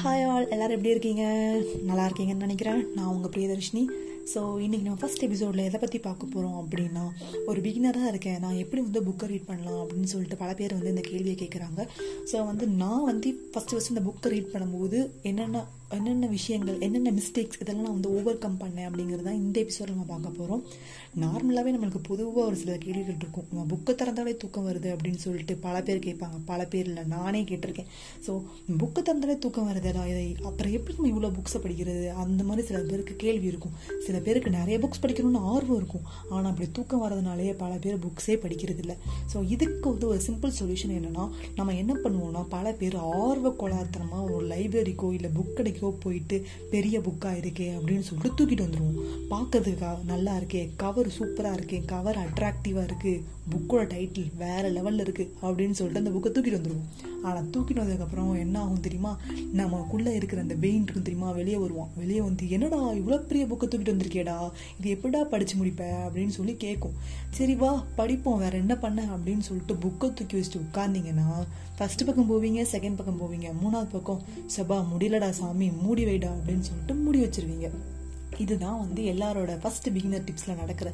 Hi all எல்லோரும் எப்படி இருக்கீங்க? நல்லா இருக்கீங்கன்னு நினைக்கிறேன். நான் உங்கள் பிரியதர்ஷினி. ஸோ இன்றைக்கி நம்ம ஃபஸ்ட் எபிசோடில் எதை பற்றி பார்க்க போகிறோம் அப்படின்னா ஒரு பிகினராக இருக்கேன். நான் எப்படி வந்து புக்கை ரீட் பண்ணலாம் அப்படின்னு சொல்லிட்டு பல பேர் வந்து இந்த கேள்வியை கேட்குறாங்க ஸோ வந்து நான் வந்து ஃபஸ்ட்டு ஃபஸ்ட்டு இந்த புக்கை ரீட் பண்ணும்போது என்னென்ன என்னென்ன விஷயங்கள் என்னென்ன மிஸ்டேக்ஸ் இதெல்லாம் நான் வந்து ஓவர் கம் பண்ணேன் அப்படிங்கிறது தான் இந்த எபிசோடில் நம்ம பார்க்க போகிறோம் நார்மலாகவே நம்மளுக்கு பொதுவாக ஒரு சில கேள்விகள் இருக்கும். நம்ம புக்கை திறந்தாலே தூக்கம் வருது அப்படின்னு சொல்லிட்டு பல பேர் கேட்பாங்க. பல பேர் இல்லை நானே கேட்டிருக்கேன். ஸோ புக்கை திறந்தாலே தூக்கம் வருதுடா இதை அப்புறம் எப்படி நம்ம இவ்வளோ புக்ஸை படிக்கிறது? அந்த மாதிரி சில பேருக்கு கேள்வி இருக்கும். சில பேருக்கு நிறைய புக்ஸ் படிக்கணும்னு ஆர்வம் இருக்கும். ஆனால் அப்படி தூக்கம் வரதுனாலேயே பல பேர் புக்ஸே படிக்கிறது இல்லை. ஸோ இதுக்கு வந்து ஒரு சிம்பிள் சொல்யூஷன் என்னென்னா நம்ம என்ன பண்ணுவோம்னா பல பேர் ஆர்வ கொலாத்தனமாக ஒரு லைப்ரரிக்கோ இல்லை புக் கடைக்கோ போயிட்டு பெரிய புக்காக இருக்கே அப்படின்னு சொல்லிட்டு தூக்கிட்டு வந்துடுவோம் பார்க்கறதுக்கா நல்லா இருக்கே கவர் சூப்பராக இருக்கே கவர் அட்ராக்டிவாக இருக்குது புக்கோட டைட்டில் வேறு லெவலில் இருக்குது அப்படின்னு சொல்லிட்டு அந்த புக்கை தூக்கிட்டு வந்துடுவோம் ஆனால் தூக்கிட்டு வந்ததுக்கப்புறம் என்ன ஆகும் தெரியுமா? நமக்குள்ளே இருக்கிற அந்த பெயின் இருக்கும் தெரியுமா? வெளியே வருவோம் வெளியே வந்து என்னடா இவ்வளோ பெரிய புக்கை தூக்கிட்டு வந்திருக்கேடா? இது எப்படா படித்து முடிப்ப? அப்படின்னு சொல்லி கேட்கும். சரி வா படிப்போம் வேற என்ன பண்ண? அப்படின்னு சொல்லிட்டு புக்கை தூக்கி வச்சுட்டு உட்கார்ந்தீங்கன்னா ஃபர்ஸ்ட் பக்கம் போவீங்க செகண்ட் பக்கம் போவீங்க மூணாவது பக்கம் சபா முடியலடா சாமி மூடி வைடா அப்படின்னு சொல்லிட்டு மூடி வச்சிருவீங்க. இதுதான் வந்து எல்லாரோட ஃபர்ஸ்ட் பிகினர் டிப்ஸில் நடக்கிற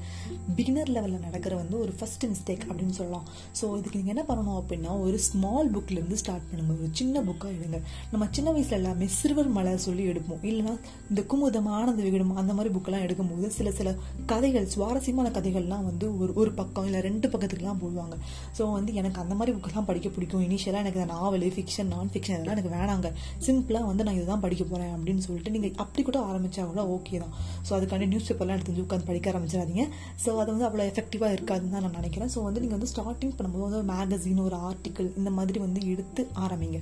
பிகினர் லெவலில் நடக்கிற வந்து ஒரு ஃபர்ஸ்ட் மிஸ்டேக் அப்படின்னு சொல்லலாம். ஸோ இதுக்கு நீங்கள் என்ன பண்ணணும் அப்படின்னா ஒரு ஸ்மால் புக்லேருந்து ஸ்டார்ட் பண்ணுங்கள் ஒரு சின்ன புக்காக எடுங்க. நம்ம சின்ன வயசில் எல்லாமே சிறுவர் மலை சொல்லி எடுப்போம். இல்லைனா இந்த குமுதம் ஆனந்த விகடம் அந்த மாதிரி புக்கெல்லாம் எடுக்கும்போது சில சில கதைகள் சுவாரஸ்யமான கதைகள்லாம் வந்து ஒரு ஒரு பக்கம் இல்லை ரெண்டு பக்கத்துக்குலாம் போடுவாங்க. ஸோ வந்து எனக்கு அந்த மாதிரி புக்கெல்லாம் படிக்க பிடிக்கும். இனிஷியலாக எனக்கு நாவல் ஃபிக்ஷன் நான் ஃபிக்ஷன் இதெல்லாம் எனக்கு வேணாங்க. சிம்பிளாக வந்து நான் இதுதான் படிக்க போகிறேன் அப்படின்னு சொல்லிட்டு நீங்கள் அப்படி கூட ஆரம்பித்தா கூட ஓகே தான். ஸோ அதுக்காண்டி நியூஸ் பேப்பர்லாம் எடுத்து வந்து உட்காந்து படிக்க ஆரம்பிச்சிடாதீங்க. ஸோ அது வந்து அவ்வளோ எஃபெக்டிவாக இருக்காதுன்னு தான் நான் நினைக்கிறேன். ஸோ வந்து நீங்கள் வந்து ஸ்டார்டிங் பண்ணும்போது வந்து ஒரு மேகசின் ஒரு ஆர்டிக்கல் இந்த மாதிரி வந்து எடுத்து ஆரம்பிங்க.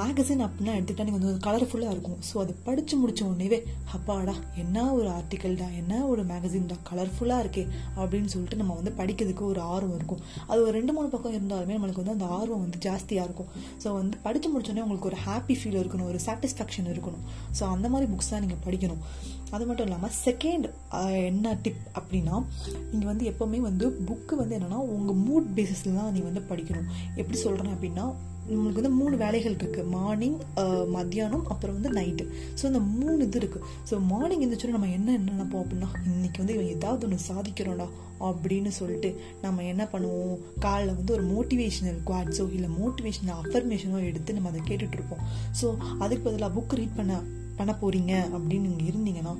மேகசின் அப்படின்னா எடுத்துக்கிட்டா நீங்கள் வந்து கலர்ஃபுல்லாக இருக்கும். ஸோ அது படித்து முடிச்ச உடனேவே அப்பாடா என்ன ஒரு ஆர்டிக்கல்டா என்ன ஒரு மேகசின்டா கலர்ஃபுல்லாக இருக்கே அப்படின்னு சொல்லிட்டு நம்ம வந்து படிக்கிறதுக்கு ஒரு ஆர்வம் இருக்கும். அது ஒரு ரெண்டு மூணு பக்கம் இருந்தாலுமே நம்மளுக்கு வந்து அந்த ஆர்வம் வந்து ஜாஸ்தியாக இருக்கும். ஸோ வந்து படித்து முடிச்சோடனே உங்களுக்கு ஒரு ஹாப்பி ஃபீல் இருக்கணும் ஒரு சாட்டிஸ்ஃபேக்ஷன் இருக்கணும். ஸோ அந்த மாதிரி புக்ஸ் தான் நீங்கள் படிக்கணும். அது அது மட்டும் இல்லாமல் செகண்ட் என்ன டிப் அப்படின்னா நீங்கள் வந்து எப்போவுமே வந்து புக்கு வந்து என்னென்னா உங்கள் மூட் பேசிஸில் தான் நீங்கள் வந்து படிக்கணும். எப்படி சொல்கிறேன் அப்படின்னா உங்களுக்கு வந்து மூணு வேலைகள் இருக்குது மார்னிங் மத்தியானம் அப்புறம் வந்து நைட்டு ஸோ இந்த மூணு இது இருக்குது ஸோ மார்னிங் எழுந்திரிச்சோம் நம்ம என்ன என்ன நினைப்போம் அப்படின்னா இன்றைக்கி வந்து இவன் ஏதாவது ஒன்று சாதிக்கிறோம்டா அப்படின்னு சொல்லிட்டு நம்ம என்ன பண்ணுவோம்? காலைல வந்து ஒரு மோட்டிவேஷனல் குவாட்ஸோ இல்லை மோட்டிவேஷனல் அஃபர்மேஷனோ எடுத்து நம்ம அதை கேட்டுட்ருப்போம் ஸோ அதுக்கு பதிலாக புக் ரீட் பண்ண பண்ண போகிறீங்க அப்படின்னு நீங்கள் இருந்தீங்கன்னா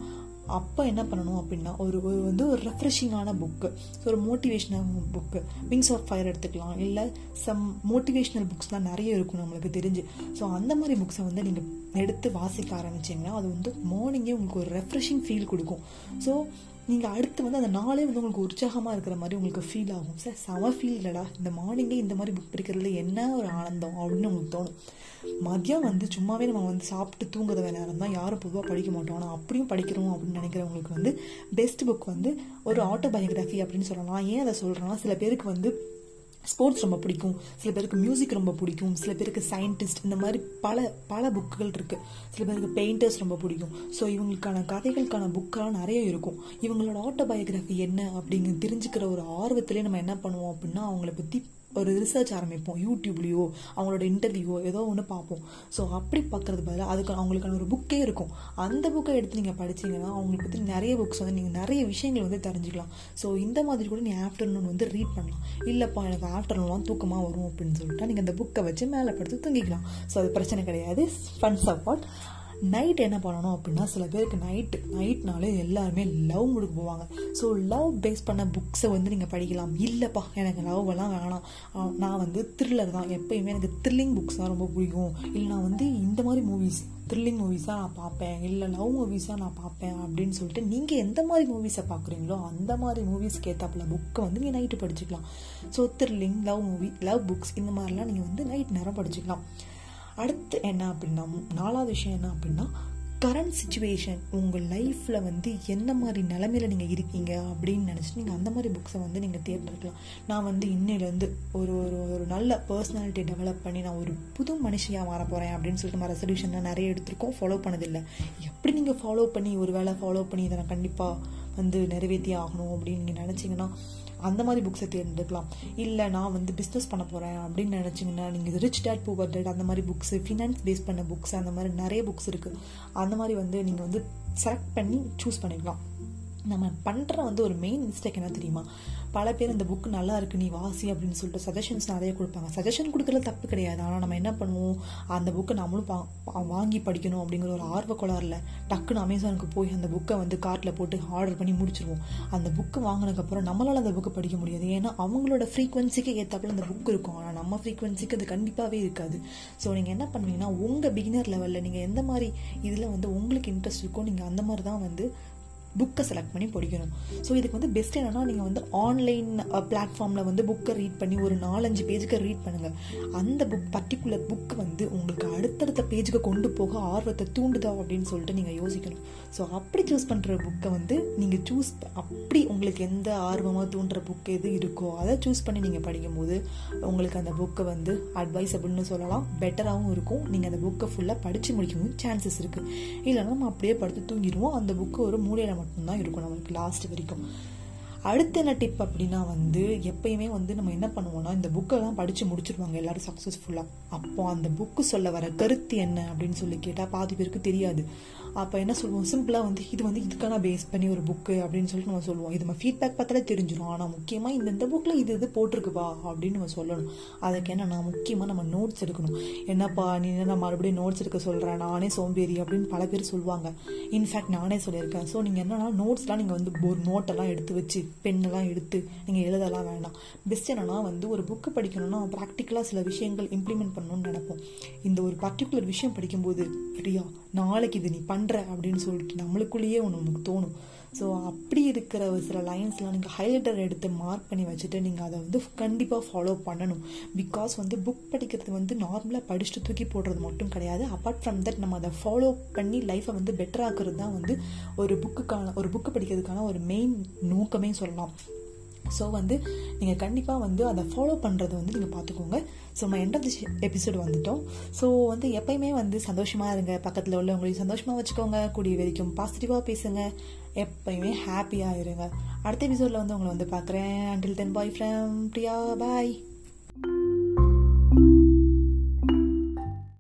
அப்போ என்ன பண்ணணும் அப்படின்னா ஒரு ஒரு வந்து ஒரு ரெஃப்ரெஷிங்கான புக்கு ஒரு மோட்டிவேஷனான புக்கு விங்ஸ் ஆஃப் ஃபயர் எடுத்துக்கலாம். இல்லை சம் மோட்டிவேஷ்னல் புக்ஸ்லாம் நிறைய இருக்கும் நம்மளுக்கு தெரிஞ்சு. ஸோ அந்த மாதிரி புக்ஸை வந்து நீங்கள் எடுத்து வாசிக்க ஆரம்பிச்சிங்கன்னா அது வந்து மார்னிங்கே உங்களுக்கு ஒரு ரெஃப்ரெஷிங் ஃபீல் கொடுக்கும். ஸோ நீங்கள் அடுத்து வந்து அந்த நாளே வந்து உங்களுக்கு உற்சாகமாக இருக்கிற மாதிரி உங்களுக்கு ஃபீல் ஆகும். சார் செம ஃபீல் இல்லைடா. இந்த மார்னிங்கே இந்த மாதிரி புக் படிக்கிறதுல என்ன ஒரு ஆனந்தம் அப்படின்னு உங்களுக்கு தோணும். மதியம் வந்து சும்மாவே நம்ம வந்து சாப்பிட்டு தூங்குற நேரம் தான். யாரும் பொதுவாக படிக்க மாட்டோம். ஆனால் அப்படியும் படிக்கிறோம் அப்படின்னு நினைக்கிறவங்களுக்கு வந்து பெஸ்ட் புக் வந்து ஒரு ஆட்டோபயோகிராஃபி அப்படின்னு சொல்லலாம். ஏன் அதை சொல்கிறேன்னா சில பேருக்கு வந்து ஸ்போர்ட்ஸ் ரொம்ப பிடிக்கும். சில பேருக்கு மியூசிக் ரொம்ப பிடிக்கும். சில பேருக்கு சயின்டிஸ்ட் இந்த மாதிரி பல பல புக்குகள் இருக்குது சில பேருக்கு பெயிண்டர்ஸ் ரொம்ப பிடிக்கும். ஸோ இவங்களுக்கான கதைகளுக்கான புக்கெல்லாம் நிறைய இருக்கும். இவங்களோட ஆட்டோபயோகிராஃபி என்ன அப்படிங்கிற தெரிஞ்சுக்கிற ஒரு ஆர்வத்திலே நம்ம என்ன பண்ணுவோம் அப்படின்னா அவங்கள பற்றி ஒரு ரிசர்ச் ஆரம்பிப்போம். யூடியூப்லேயோ அவங்களோட இன்டர்வியூவோ ஏதோ ஒன்று பார்ப்போம். ஸோ அப்படி பார்க்குறது பதிலாக அதுக்கு அவங்களுக்கான ஒரு புக்கே இருக்கும். அந்த புக்கை எடுத்து நீங்கள் படிச்சீங்கன்னா அவங்களுக்கு பற்றி நிறைய புக்ஸ் வந்து நீங்கள் நிறைய விஷயங்கள் வந்து தெரிஞ்சுக்கலாம். ஸோ இந்த மாதிரி கூட நீங்கள் ஆஃப்டர்நூன் வந்து ரீட் பண்ணலாம். இல்லைப்பா எனக்கு ஆஃப்டர்நூன்லாம் தூக்கமாக வரும் அப்படின்னு சொல்லிட்டு நீங்கள் அந்த புக்கை வச்சு மேலே படுத்து தூங்கிக்கலாம். ஸோ அது பிரச்சனை கிடையாது. ஃபன் சப்போர்ட் நைட் என்ன பண்ணணும் அப்படின்னா சில பேருக்கு நைட்டு நைட்னாலே எல்லாருமே லவ் முடிக்க போவாங்க. ஸோ லவ் பேஸ் பண்ண புக்ஸை வந்து நீங்கள் படிக்கலாம். இல்லைப்பா எனக்கு லவ் எல்லாம் வேணாம். நான் வந்து த்ரில்லர் தான். எப்பயுமே எனக்கு த்ரில்லிங் புக்ஸ் தான் ரொம்ப பிடிக்கும். இல்லை நான் வந்து இந்த மாதிரி மூவிஸ் த்ரில்லிங் மூவிஸாக நான் பார்ப்பேன். இல்லை லவ் மூவிஸாக நான் பார்ப்பேன் அப்படின்னு சொல்லிட்டு நீங்கள் எந்த மாதிரி மூவிஸை பார்க்குறீங்களோ அந்த மாதிரி மூவிஸ்க்கு ஏற்றாப்புல புக்கை வந்து நீங்கள் நைட்டு படிச்சுக்கலாம். So thrilling love movie love books இந்த மாதிரிலாம் நீங்கள் வந்து நைட் நேரம் படிச்சுக்கலாம். அடுத்து என்ன அப்படின்னா நாலாவது விஷயம் என்ன அப்படின்னா கரண்ட் சுச்சுவேஷன் உங்கள் லைஃப்பில் வந்து என்ன மாதிரி நிலமையில நீங்கள் இருக்கீங்க அப்படின்னு நினச்சி நீங்கள் அந்த மாதிரி புக்ஸை வந்து நீங்கள் தேர்ந்தெடுக்கலாம். நான் வந்து இன்னிலேருந்து ஒரு ஒரு ஒரு நல்ல பர்சனாலிட்டி டெவலப் பண்ணி நான் ஒரு புது மனுஷியாக மாற போகிறேன் அப்படின்னு சொல்லிட்டு நம்ம ரெசல்யூஷன் நிறைய எடுத்திருக்கோம். ஃபாலோ பண்ணதில்லை. எப்படி நீங்கள் ஃபாலோ பண்ணி ஒரு வேளை ஃபாலோ பண்ணி இதை நான் கண்டிப்பாக வந்து நிறைவேற்றி ஆகணும் அப்படின்னு நீங்கள் நினச்சிங்கன்னா அந்த மாதிரி புக்ஸை தேர்ந்தெடுக்கலாம். இல்லை நான் வந்து பிஸ்னஸ் பண்ண போகிறேன் அப்படின்னு நினச்சிங்கன்னா நீங்கள் ரிச் டேட் புவர் டேட் அந்த மாதிரி புக்ஸ் ஃபினான்ஸ் பேஸ் பண்ண புக்ஸ் அந்த மாதிரி நிறைய புக்ஸ் இருக்குது அந்த மாதிரி வந்து நீங்கள் வந்து செலக்ட் பண்ணி சூஸ் பண்ணிக்கலாம். நம்ம பண்ணுற வந்து ஒரு மெயின் மிஸ்டேக் என்ன தெரியுமா? பல பேர் இந்த புக்கு நல்லா இருக்கு நீ வாசி அப்படின்னு சொல்லிட்டு சஜஷன்ஸ் நிறைய கொடுப்பாங்க. சஜஷன் கொடுக்குறது தப்பு கிடையாது. ஆனால் நம்ம என்ன பண்ணுவோம்? அந்த புக்கை நம்மளும் பா வாங்கி படிக்கணும் அப்படிங்கிற ஒரு ஆர்வ கோளாறுல டக்குன்னு அமேசானுக்கு போய் அந்த புக்கை வந்து கார்ட்டில் போட்டு ஆர்டர் பண்ணி முடிச்சிருவோம். அந்த புக்கு வாங்கினதுக்கப்புறம் நம்மளால அந்த புக்கை படிக்க முடியாது. ஏன்னா அவங்களோட ஃப்ரீக்வன்சிக்கு ஏற்றாப்புல அந்த புக் இருக்கும். ஆனால் நம்ம ஃப்ரீக்வன்சிக்கு அது கண்டிப்பாகவே இருக்காது. ஸோ நீங்கள் என்ன பண்ணுவீங்கன்னா உங்கள் பிகினர் லெவலில் நீங்கள் எந்த மாதிரி இதில் வந்து உங்களுக்கு இன்ட்ரெஸ்ட் இருக்கோ நீங்கள் அந்த மாதிரி தான் வந்து புக்கை செலக்ட் பண்ணி படிக்கணும். ஸோ இதுக்கு வந்து பெஸ்ட் என்னன்னா நீங்கள் வந்து ஆன்லைன் பிளாட்ஃபார்மில் வந்து புக்கை ரீட் பண்ணி ஒரு நாலஞ்சு பேஜுக்கு ரீட் பண்ணுங்கள் அந்த புக் பர்டிகுலர் புக் வந்து உங்களுக்கு அடுத்தடுத்த பேஜுக்கு கொண்டு போக ஆர்வத்தை தூண்டுதா அப்படின்னு சொல்லிட்டு நீங்கள் யோசிக்கணும். ஸோ அப்படி சூஸ் பண்ணுற புக்கை வந்து நீங்கள் சூஸ் அப்படி உங்களுக்கு எந்த ஆர்வமாக தூண்டுற புக் எது இருக்கோ அதை சூஸ் பண்ணி நீங்கள் படிக்கும்போது உங்களுக்கு அந்த புக்கை வந்து அட்வைசபிள்னு சொல்லலாம். பெட்டராகவும் இருக்கும். நீங்கள் அந்த புக்கை ஃபுல்லாக படித்து முடிக்கவும் சான்சஸ் இருக்குது இல்லைன்னா நம்ம அப்படியே படுத்து தூங்கிடுவோம். அந்த புக்கு ஒரு மூலையில் மட்டும்தான் இருக்கும் நம்மளுக்கு லாஸ்ட் வரைக்கும். அடுத்த என்ன டிப் அப்படின்னா வந்து எப்பயுமே வந்து நம்ம என்ன பண்ணுவோம்னா இந்த புக்கெல்லாம் படித்து முடிச்சிருவாங்க எல்லாரும் சக்ஸஸ்ஃபுல்லாக அப்போ அந்த புக்கு சொல்ல வர கருத்து என்ன அப்படின்னு சொல்லி கேட்டால் பாதி பேருக்கு தெரியாது. அப்போ என்ன சொல்லுவோம்? சிம்பிளாக வந்து இது வந்து இதுக்கான பேஸ் பண்ணி ஒரு புக்கு அப்படின்னு சொல்லிட்டு நம்ம சொல்லுவோம். இது நம்ம ஃபீட்பேக் பார்த்தாலே தெரிஞ்சிடும் ஆனால் முக்கியமாக இந்த இந்த புக்கில் இது இது போட்டிருக்குப்பா அப்படின்னு நம்ம சொல்லணும். அதுக்கு என்னன்னா முக்கியமாக நம்ம நோட்ஸ் எடுக்கணும். என்னப்பா நீ என்ன மறுபடியும் நோட்ஸ் எடுக்க சொல்கிறேன் நானே சோம்பேறி அப்படின்னு பல பேர் சொல்லுவாங்க. இன்ஃபேக்ட் நானே சொல்லியிருக்கேன். ஸோ நீங்கள் என்னன்னா நோட்ஸ்லாம் நீங்கள் வந்து ஒரு நோட்டெல்லாம் எடுத்து வச்சு பெண்ணெல்லாம் எடுத்து நீங்கள் எழுதலாம் வேண்டாம் பெஸ்ட் என்னன்னா வந்து ஒரு புக்கு படிக்கணும்னா ப்ராக்டிக்கலாக சில விஷயங்கள் இம்ப்ளிமெண்ட் பண்ணணும்னு நினைப்போம். இந்த ஒரு பர்டிகுலர் விஷயம் படிக்கும்போது ஃப்ரீயா நாளைக்கு இது நீ பண்ணுற அப்படின்னு சொல்லிட்டு நம்மளுக்குள்ளேயே ஒன்று நமக்கு தோணும். ஸோ அப்படி இருக்கிற ஒரு சில லைன்ஸ்லாம் நீங்கள் ஹைலைட்டர் எடுத்து மார்க் பண்ணி வச்சுட்டு நீங்கள் அதை வந்து கண்டிப்பாக ஃபாலோ பண்ணணும். பிகாஸ் வந்து புக் படிக்கிறது வந்து நார்மலாக படிச்சுட்டு தூக்கி போடுறது மட்டும் கிடையாது. அப்பார்ட் ஃப்ரம் தட் நம்ம அதை ஃபாலோ பண்ணி லைஃப்பை வந்து பெட்டராக்குறது தான் வந்து ஒரு புக்குக்கான ஒரு புக்கு படிக்கிறதுக்கான ஒரு மெயின் நோக்கமே சொல்லலாம். ஸோ வந்து நீங்கள் கண்டிப்பாக வந்து அதை ஃபாலோ பண்ணுறது வந்து நீங்கள் பார்த்துக்கோங்க ஸோ நம்ம எண்ட் ஆஃப் தி எபிசோடு வந்துட்டோம். ஸோ வந்து எப்பயுமே வந்து சந்தோஷமாக இருங்க. பக்கத்தில் உள்ளவங்களையும் சந்தோஷமாக வச்சுக்கோங்க. கூடிய வரைக்கும் பாசிட்டிவாக பேசுங்க. எப்பயுமே ஹாப்பியாக இருங்க. அடுத்த எபிசோடில் வந்து உங்களை வந்து பார்க்குறேன் until then bye from Priya bye